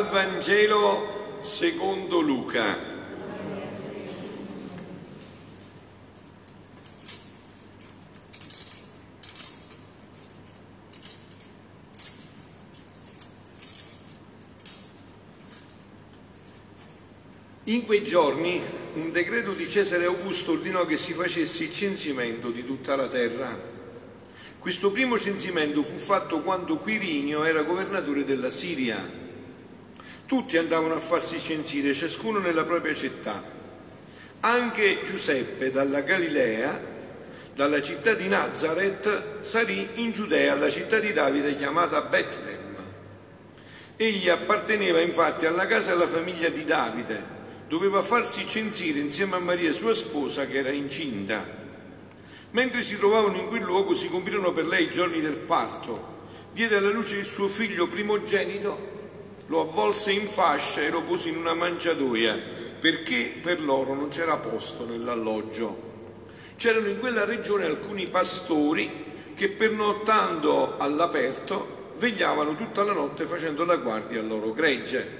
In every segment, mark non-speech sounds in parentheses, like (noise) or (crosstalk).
Dal Vangelo secondo Luca. In quei giorni un decreto di Cesare Augusto ordinò che si facesse il censimento di tutta la terra questo primo censimento fu fatto quando Quirinio era governatore della Siria. Tutti andavano a farsi censire, ciascuno nella propria città. Anche Giuseppe dalla Galilea, dalla città di Nazareth, salì in Giudea, alla città di Davide chiamata Bethlehem. Egli apparteneva infatti alla casa e alla famiglia di Davide, doveva farsi censire insieme a Maria sua sposa che era incinta. Mentre si trovavano in quel luogo si compirono per lei i giorni del parto. Diede alla luce il suo figlio primogenito, lo avvolse in fascia e lo pose in una mangiatoia, perché per loro non c'era posto nell'alloggio. C'erano in quella regione alcuni pastori che pernottando all'aperto vegliavano tutta la notte facendo la guardia al loro gregge.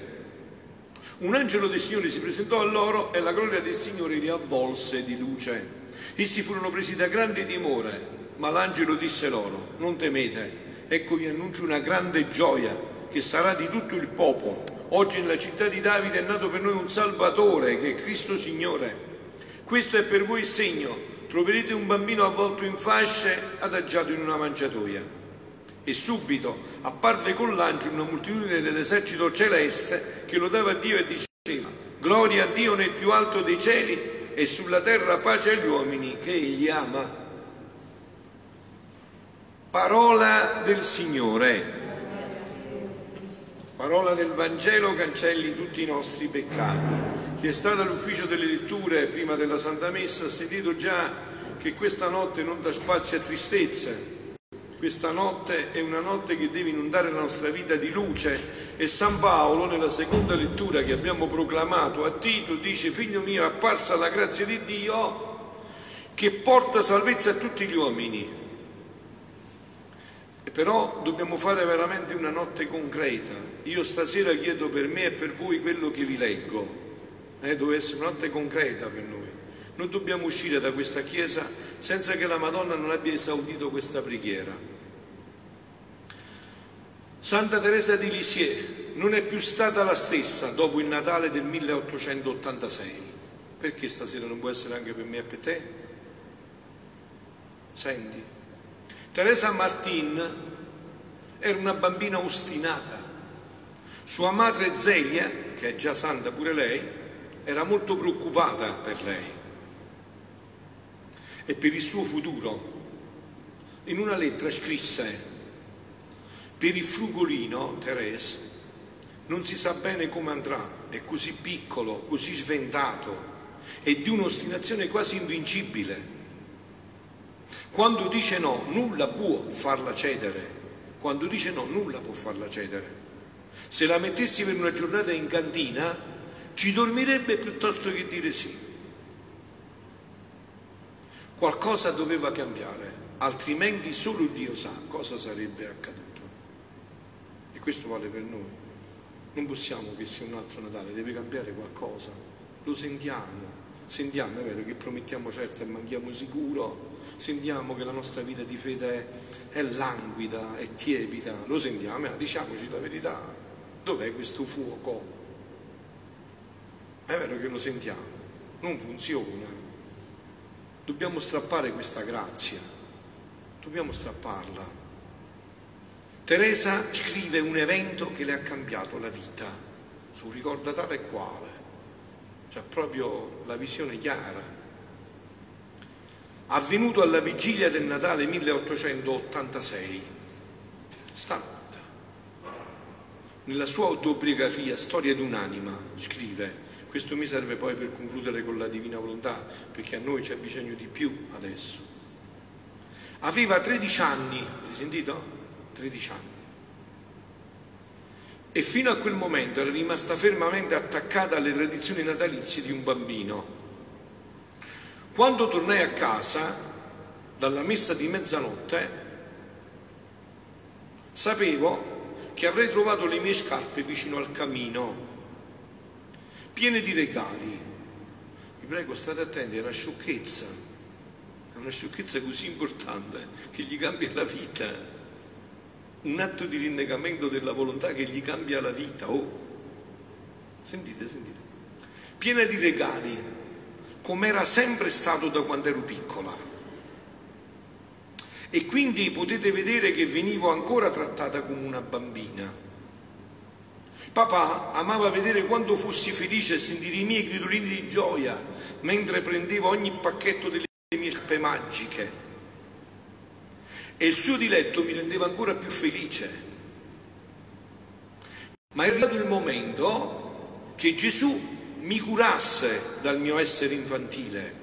Un angelo del Signore si presentò a loro e la gloria del Signore li avvolse di luce. Essi furono presi da grande timore, ma l'angelo disse loro, non temete, ecco vi annuncio una grande gioia che sarà di tutto il popolo. Oggi nella città di Davide è nato per noi un Salvatore, che è Cristo Signore. Questo è per voi il segno, troverete un bambino avvolto in fasce, adagiato in una mangiatoia. E subito apparve con l'angelo una moltitudine dell'esercito celeste che lodava Dio e diceva, Gloria a Dio nel più alto dei cieli e sulla terra pace agli uomini che egli ama. Parola del Signore. Parola del Vangelo cancelli tutti i nostri peccati. Chi è stato all'ufficio delle letture prima della Santa Messa ha sentito già che questa notte non dà spazio a tristezze. Questa notte è una notte che deve inondare la nostra vita di luce e San Paolo, nella seconda lettura che abbiamo proclamato a Tito, dice, figlio mio, è apparsa la grazia di Dio che porta salvezza a tutti gli uomini. E però dobbiamo fare veramente una notte concreta. Io stasera chiedo per me e per voi quello che vi leggo. Eh, deve essere una notte concreta per noi. Non dobbiamo uscire da questa chiesa senza che la Madonna non abbia esaudito questa preghiera. Santa Teresa di Lisieux non è più stata la stessa dopo il Natale del 1886. Perché stasera non può essere anche per me e per te? Senti, Teresa Martin era una bambina ostinata. Sua madre Zelia, che è già santa pure lei, era molto preoccupata per lei e per il suo futuro. In una lettera scrisse per il frugolino, Teresa, non si sa bene come andrà, è così piccolo, così sventato, è di un'ostinazione quasi invincibile. Quando dice no, nulla può farla cedere. Quando dice no, nulla può farla cedere. Se la mettessi per una giornata in cantina, ci dormirebbe piuttosto che dire sì. Qualcosa doveva cambiare, altrimenti solo Dio sa cosa sarebbe accaduto questo vale per noi. Non possiamo che sia un altro Natale, deve cambiare qualcosa. Lo sentiamo, sentiamo, è vero che promettiamo certo e manchiamo sicuro, sentiamo che la nostra vita di fede è languida, è tiepida, lo sentiamo, ma diciamoci la verità, dov'è questo fuoco? È vero che lo sentiamo, non funziona. Dobbiamo strappare questa grazia, dobbiamo strapparla. Teresa scrive un evento che le ha cambiato la vita, su ricorda tale e quale, cioè proprio la visione chiara. Avvenuto alla vigilia del Natale 1886, stanotte, nella sua autobiografia Storia di un'anima, scrive, questo mi serve poi per concludere con la divina volontà, perché a noi c'è bisogno di più adesso. Aveva 13 anni, avete sentito? 13 anni. E fino a quel momento era rimasta fermamente attaccata alle tradizioni natalizie di un bambino. Quando tornai a casa dalla messa di mezzanotte, Sapevo che avrei trovato le mie scarpe vicino al camino, piene di regali. Vi prego, state attenti, è una sciocchezza, è una sciocchezza così importante che gli cambia la vita un atto di rinnegamento della volontà che gli cambia la vita. Oh, sentite, sentite. Piena di regali, come era sempre stato da quando ero piccola. E quindi potete vedere che venivo ancora trattata come una bambina. Papà amava vedere quanto fossi felice e sentire i miei gridolini di gioia mentre prendevo ogni pacchetto delle mie scarpe magiche e il suo diletto mi rendeva ancora più felice. Ma è arrivato il momento che Gesù mi curasse dal mio essere infantile.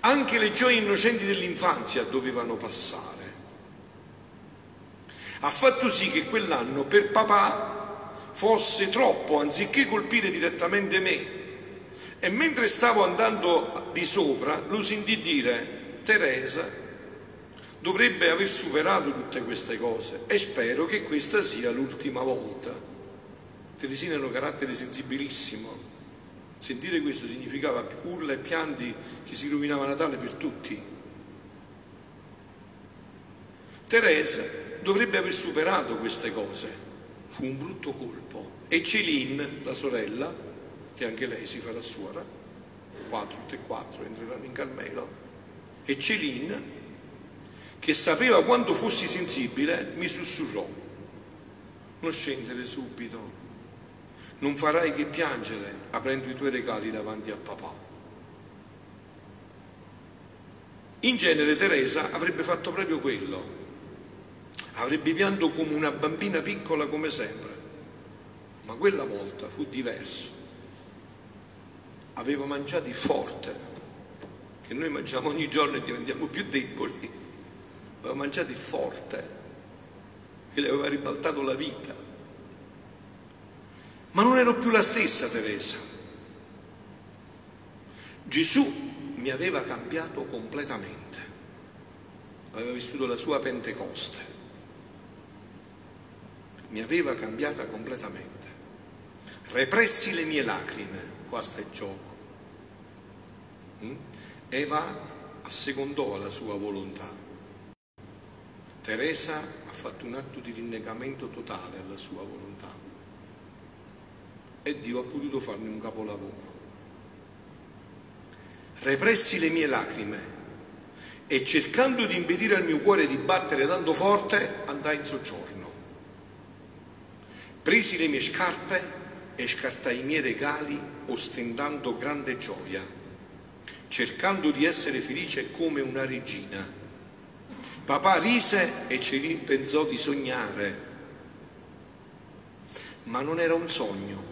Anche le gioie innocenti dell'infanzia dovevano passare. Ha fatto sì che quell'anno per papà fosse troppo anziché colpire direttamente me. E mentre stavo andando di sopra, lo sentì dire, Teresa dovrebbe aver superato tutte queste cose e spero che questa sia l'ultima volta. Teresina era un carattere sensibilissimo. Sentire questo significava urla e pianti che si rovinava Natale per tutti. Teresa dovrebbe aver superato queste cose. Fu un brutto colpo. E Celine, la sorella, che anche lei si farà suora, 4, tutte e quattro entreranno in Carmelo, e Celin, che sapeva quanto fossi sensibile, mi sussurrò, non scendere subito, non farai che piangere aprendo i tuoi regali davanti a papà. In genere Teresa avrebbe fatto proprio quello, avrebbe pianto come una bambina piccola come sempre, ma quella volta fu diverso. Aveva mangiato forte, che noi mangiamo ogni giorno e diventiamo più deboli, aveva mangiato forte, che le aveva ribaltato la vita. Ma non ero più la stessa Teresa. Gesù mi aveva cambiato completamente, aveva vissuto la sua Pentecoste, mi aveva cambiata completamente. Repressi le mie lacrime, qua sta il gioco. Mm? Eva assecondò la sua volontà. Teresa ha fatto un atto di rinnegamento totale alla sua volontà e Dio ha potuto farne un capolavoro. Repressi le mie lacrime e cercando di impedire al mio cuore di battere tanto forte, andai in soggiorno. Presi le mie scarpe e scartai i miei regali ostentando grande gioia cercando di essere felice come una regina. Papà rise e ci pensò di sognare, ma non era un sogno.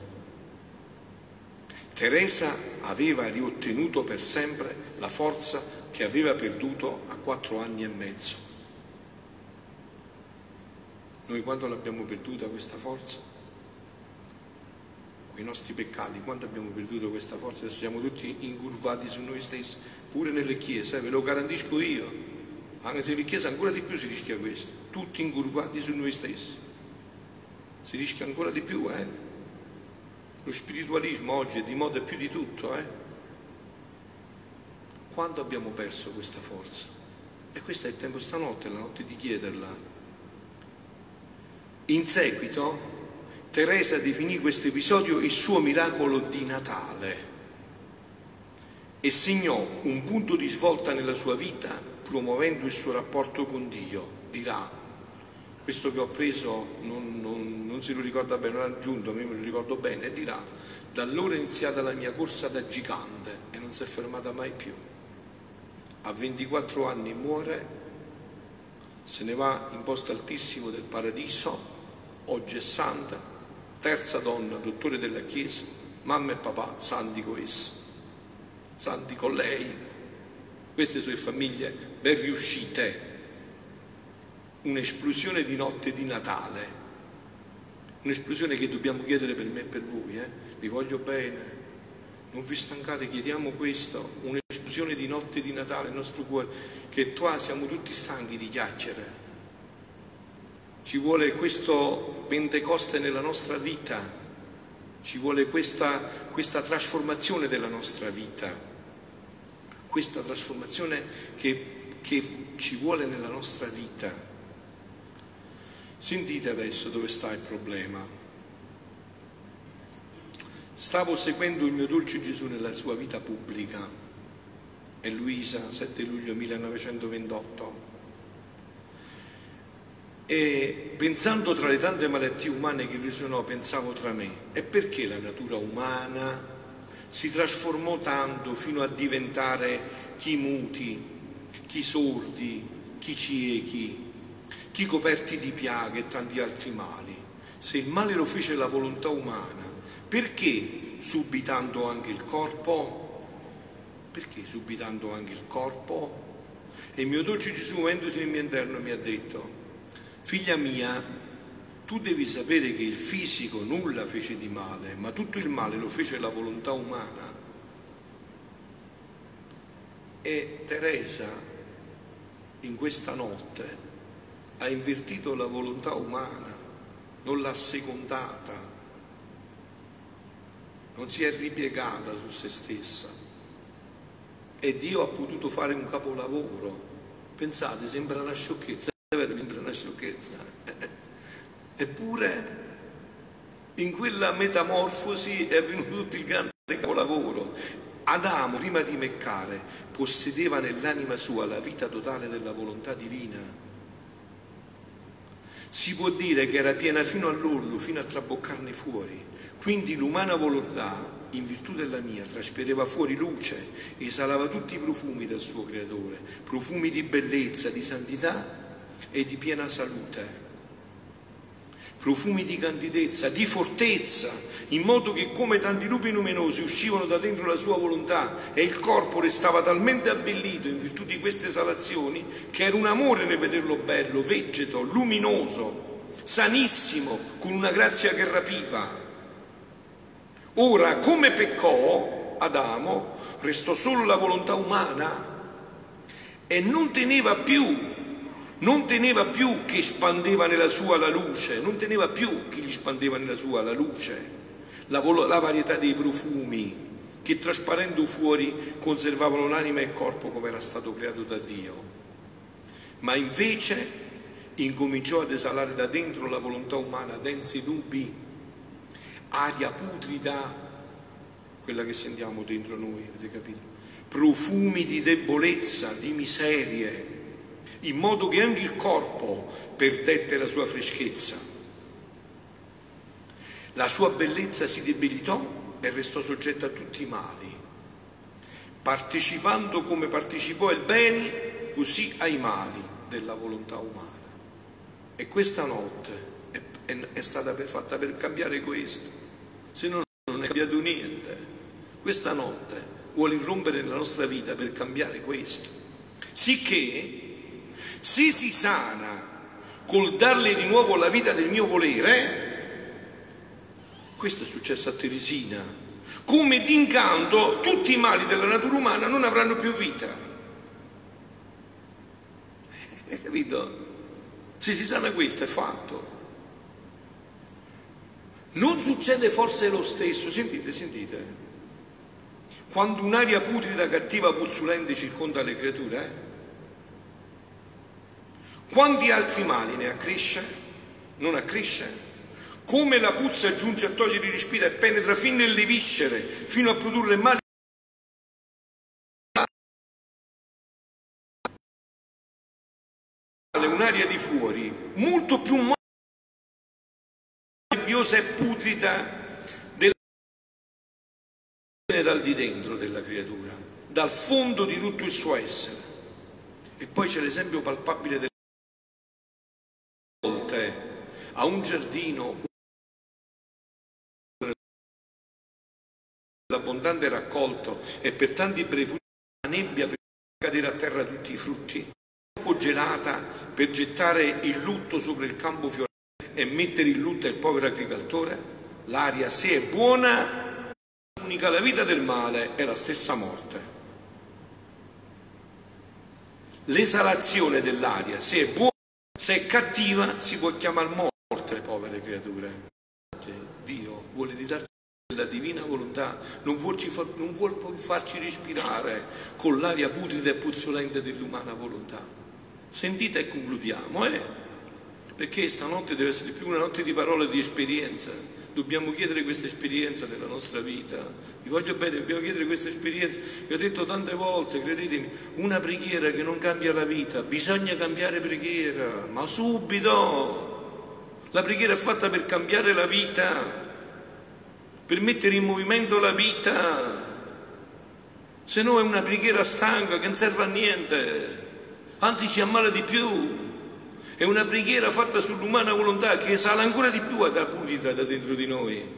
Teresa aveva riottenuto per sempre la forza che aveva perduto a quattro anni e mezzo. Noi quando l'abbiamo perduta questa forza? i nostri peccati, quanto abbiamo perduto questa forza, adesso siamo tutti incurvati su noi stessi, pure nelle chiese, eh, ve lo garantisco io, anche se in chiesa ancora di più si rischia questo, tutti incurvati su noi stessi, si rischia ancora di più, eh? Lo spiritualismo oggi è di moda più di tutto, eh? Quando abbiamo perso questa forza? E questo è il tempo stanotte, la notte di chiederla. In seguito Teresa definì questo episodio il suo miracolo di Natale e segnò un punto di svolta nella sua vita promuovendo il suo rapporto con Dio. Dirà, questo che ho preso non, non, non se lo ricorda bene, non ha aggiunto, ma io me lo ricordo bene, dirà, da allora è iniziata la mia corsa da gigante e non si è fermata mai più. A 24 anni muore, se ne va in posto altissimo del paradiso, oggi è santa, terza donna, dottore della Chiesa, mamma e papà, santi con essa, santi con lei. Queste sono famiglie ben riuscite. Un'esplosione di notte di Natale, un'esplosione che dobbiamo chiedere per me e per voi, eh? vi voglio bene, non vi stancate, chiediamo questo, un'esplosione di notte di Natale nel nostro cuore, che qua siamo tutti stanchi di chiacchiere, ci vuole questo Pentecoste nella nostra vita, ci vuole questa, questa trasformazione della nostra vita, questa trasformazione che, che ci vuole nella nostra vita. Sentite adesso dove sta il problema. Stavo seguendo il mio dolce Gesù nella sua vita pubblica, è Luisa, 7 luglio 1928, e pensando tra le tante malattie umane che vi sono, pensavo tra me, e perché la natura umana si trasformò tanto fino a diventare chi muti, chi sordi, chi ciechi, chi coperti di piaghe e tanti altri mali? Se il male lo fece la volontà umana, perché subitando anche il corpo? Perché subitando anche il corpo? E il mio dolce Gesù, muovendosi nel mio interno, mi ha detto, figlia mia, tu devi sapere che il fisico nulla fece di male, ma tutto il male lo fece la volontà umana. E Teresa, in questa notte, ha invertito la volontà umana, non l'ha secondata, non si è ripiegata su se stessa e Dio ha potuto fare un capolavoro. Pensate, sembra una sciocchezza, sembra una sciocchezza. (laughs) Eppure in quella metamorfosi è avvenuto tutto il grande capolavoro. Adamo, prima di meccare, possedeva nell'anima sua la vita totale della volontà divina. Si può dire che era piena fino all'orlo, fino a traboccarne fuori. Quindi l'umana volontà, in virtù della mia, traspireva fuori luce, esalava tutti i profumi del suo creatore, profumi di bellezza, di santità e di piena salute, profumi di candidezza, di fortezza, in modo che come tanti lupi luminosi uscivano da dentro la sua volontà e il corpo restava talmente abbellito in virtù di queste esalazioni che era un amore nel vederlo bello, vegeto, luminoso, sanissimo, con una grazia che rapiva. Ora, come peccò Adamo, restò solo la volontà umana e non teneva più, non teneva più che spandeva nella sua la luce, non teneva più che gli spandeva nella sua la luce, la, la varietà dei profumi che trasparendo fuori conservavano l'anima e il corpo come era stato creato da Dio. Ma invece incominciò ad esalare da dentro la volontà umana densi nubi aria putrida, quella che sentiamo dentro noi, avete capito? Profumi di debolezza, di miserie, in modo che anche il corpo perdette la sua freschezza. La sua bellezza si debilitò e restò soggetta a tutti i mali, partecipando come partecipò il bene, così ai mali della volontà umana. E questa notte è stata fatta per cambiare questo, se no non è cambiato niente. Questa notte vuole irrompere nella nostra vita per cambiare questo, sicché se si sana col darle di nuovo la vita del mio volere, questo è successo a Teresina, come d'incanto tutti i mali della natura umana non avranno più vita. (laughs) Hai capito? Se si sana questo è fatto. Non succede forse lo stesso, sentite, sentite, quando un'aria putrida, cattiva, puzzolente circonda le creature? Eh? Quanti altri mali ne accresce? Non accresce? Come la puzza giunge a togliere il respiro e penetra fin nelle viscere, fino a produrre mali un'aria di fuori molto più nebbiosa e putrida della dal di dentro della creatura, dal fondo di tutto il suo essere. E poi c'è l'esempio palpabile delle volte a un giardino l'abbondante raccolto e per tanti brevi la nebbia per cadere a terra tutti i frutti, troppo gelata per gettare il lutto sopra il campo fiorente e mettere in lutto il povero agricoltore? L'aria se è buona, l'unica la vita del male è la stessa morte. L'esalazione dell'aria se è buona Se è cattiva si può chiamare morte le povere creature. Dio vuole ridarci la divina volontà, non vuol, far, non vuol farci respirare con l'aria putrida e puzzolente dell'umana volontà. Sentite e concludiamo, eh? Perché stanotte deve essere più una notte di parole e di esperienza dobbiamo chiedere questa esperienza nella nostra vita. Vi voglio bene, dobbiamo chiedere questa esperienza. Vi ho detto tante volte, credetemi, una preghiera che non cambia la vita, bisogna cambiare preghiera, ma subito. La preghiera è fatta per cambiare la vita, per mettere in movimento la vita. Se no è una preghiera stanca che non serve a niente, anzi ci ammala di più. È una preghiera fatta sull'umana volontà che sale ancora di più ad apulitra da dentro di noi.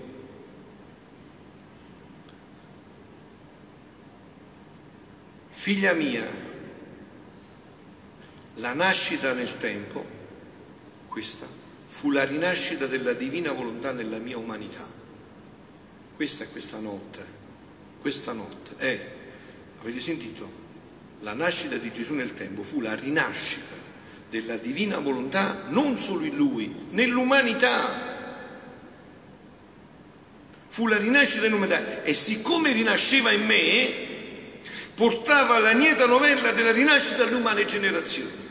Figlia mia, la nascita nel tempo, questa, fu la rinascita della divina volontà nella mia umanità. Questa è questa notte, questa notte è, avete sentito? La nascita di Gesù nel tempo fu la rinascita della divina volontà non solo in lui, nell'umanità. Fu la rinascita dell'umanità e siccome rinasceva in me, portava la lieta novella della rinascita alle umane generazioni.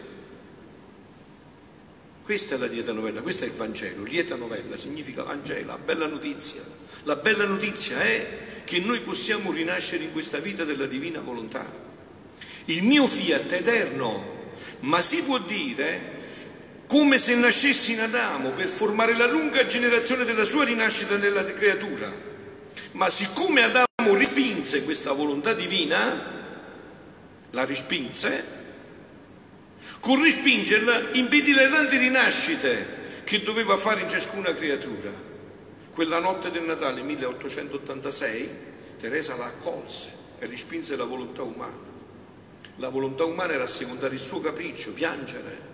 Questa è la lieta novella, questo è il Vangelo. Lieta novella significa Vangelo, la bella notizia. La bella notizia è che noi possiamo rinascere in questa vita della divina volontà. Il mio fiat eterno ma si può dire come se nascessi in Adamo per formare la lunga generazione della sua rinascita nella creatura. Ma siccome Adamo respinse questa volontà divina, la respinse, con respingerla impedì le tante rinascite che doveva fare in ciascuna creatura. Quella notte del Natale 1886 Teresa la accolse e respinse la volontà umana. La volontà umana era assecondare il suo capriccio, piangere.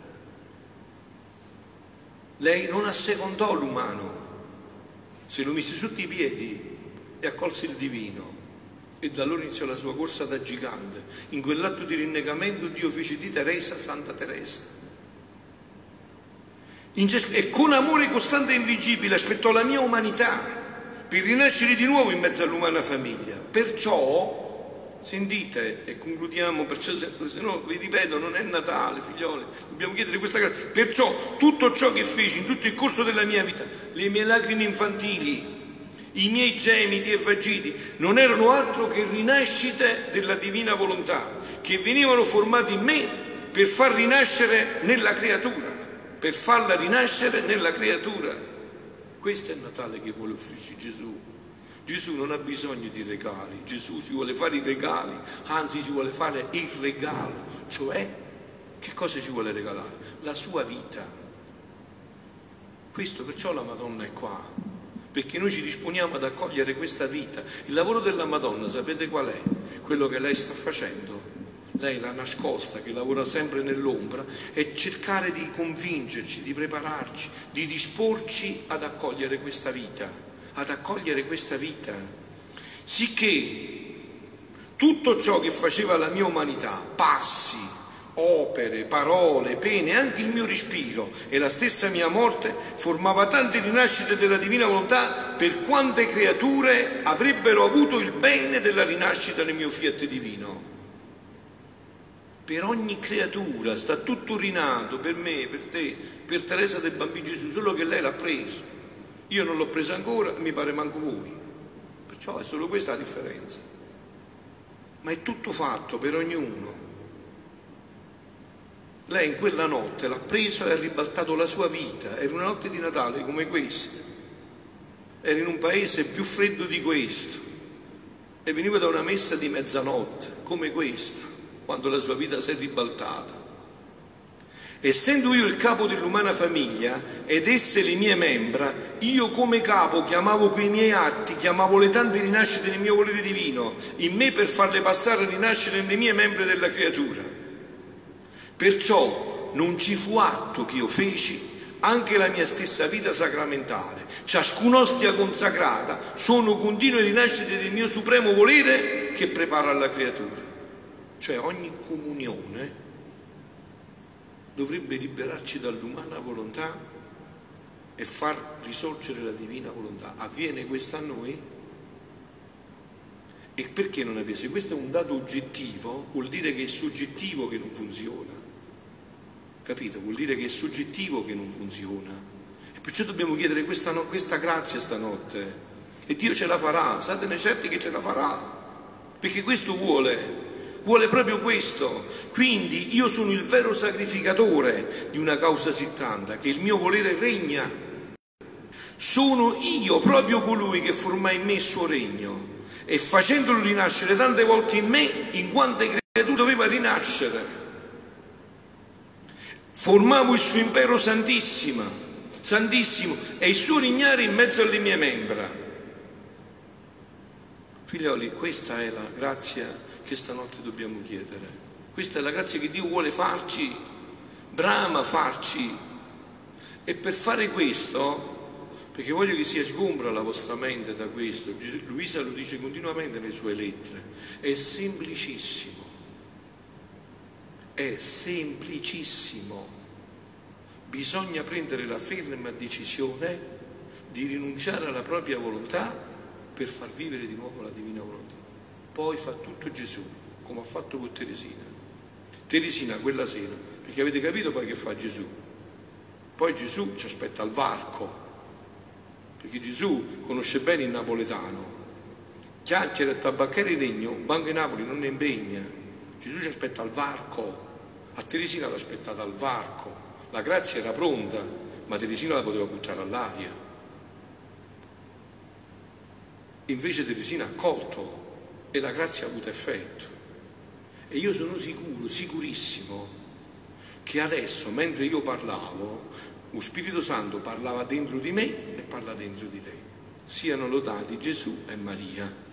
Lei non assecondò l'umano, se lo mise sotto i piedi e accolse il divino. E da allora iniziò la sua corsa da gigante. In quell'atto di rinnegamento Dio fece di Teresa Santa Teresa. E con amore costante e invincibile aspettò la mia umanità per rinascere di nuovo in mezzo all'umana famiglia. Perciò Sentite e concludiamo, perciò se, se no vi ripeto, non è Natale, figlioli, dobbiamo chiedere questa cosa. Perciò tutto ciò che feci in tutto il corso della mia vita, le mie lacrime infantili, i miei gemiti e vagiti, non erano altro che rinascite della divina volontà, che venivano formati in me per far rinascere nella creatura, per farla rinascere nella creatura. Questo è il Natale che vuole offrirci Gesù. Gesù non ha bisogno di regali, Gesù ci vuole fare i regali, anzi ci vuole fare il regalo, cioè che cosa ci vuole regalare? La sua vita. Questo perciò la Madonna è qua, perché noi ci disponiamo ad accogliere questa vita. Il lavoro della Madonna, sapete qual è? Quello che lei sta facendo. Lei l'ha nascosta, che lavora sempre nell'ombra, è cercare di convincerci, di prepararci, di disporci ad accogliere questa vita ad accogliere questa vita, sicché tutto ciò che faceva la mia umanità, passi, opere, parole, pene, anche il mio respiro e la stessa mia morte formava tante rinascite della divina volontà per quante creature avrebbero avuto il bene della rinascita nel mio fiat divino. Per ogni creatura sta tutto rinato, per me, per te, per Teresa del Bambino Gesù, solo che lei l'ha preso. Io non l'ho presa ancora, mi pare manco voi. Perciò è solo questa la differenza. Ma è tutto fatto per ognuno. Lei in quella notte l'ha preso e ha ribaltato la sua vita. Era una notte di Natale come questa. Era in un paese più freddo di questo. E veniva da una messa di mezzanotte come questa, quando la sua vita si è ribaltata. Essendo io il capo dell'umana famiglia ed esse le mie membra, io come capo chiamavo quei miei atti, chiamavo le tante rinascite del mio volere divino, in me per farle passare a rinascere nelle mie membra della creatura. Perciò non ci fu atto che io feci anche la mia stessa vita sacramentale, ciascuna ostia consacrata, sono continue rinascite del mio supremo volere che prepara alla creatura. Cioè ogni comunione dovrebbe liberarci dall'umana volontà e far risorgere la divina volontà. Avviene questo a noi? E perché non avviene? Se questo è un dato oggettivo, vuol dire che è soggettivo che non funziona. Capito? Vuol dire che è soggettivo che non funziona. E perciò dobbiamo chiedere questa, questa grazia stanotte. E Dio ce la farà, satene certi che ce la farà. Perché questo vuole vuole proprio questo. Quindi io sono il vero sacrificatore di una causa sì tanta, che il mio volere regna. Sono io proprio colui che formai in me il suo regno e facendolo rinascere tante volte in me, in quante creature doveva rinascere. Formavo il suo impero santissimo, santissimo e il suo regnare in mezzo alle mie membra. Figlioli, questa è la grazia che stanotte dobbiamo chiedere. Questa è la grazia che Dio vuole farci, brama farci. E per fare questo, perché voglio che sia sgombra la vostra mente da questo, Luisa lo dice continuamente nelle sue lettere, è semplicissimo, è semplicissimo. Bisogna prendere la ferma decisione di rinunciare alla propria volontà per far vivere di nuovo la divina volontà poi fa tutto Gesù, come ha fatto con Teresina. Teresina quella sera, perché avete capito poi che fa Gesù? Poi Gesù ci aspetta al varco, perché Gesù conosce bene il napoletano. Chiacchiere e tabacchiere in regno, Banco di Napoli non ne impegna. Gesù ci aspetta al varco, a Teresina l'ha aspettata al varco. La grazia era pronta, ma Teresina la poteva buttare all'aria. Invece Teresina ha accolto e la grazia ha avuto effetto. E io sono sicuro, sicurissimo, che adesso, mentre io parlavo, lo Spirito Santo parlava dentro di me e parla dentro di te. Siano lodati Gesù e Maria.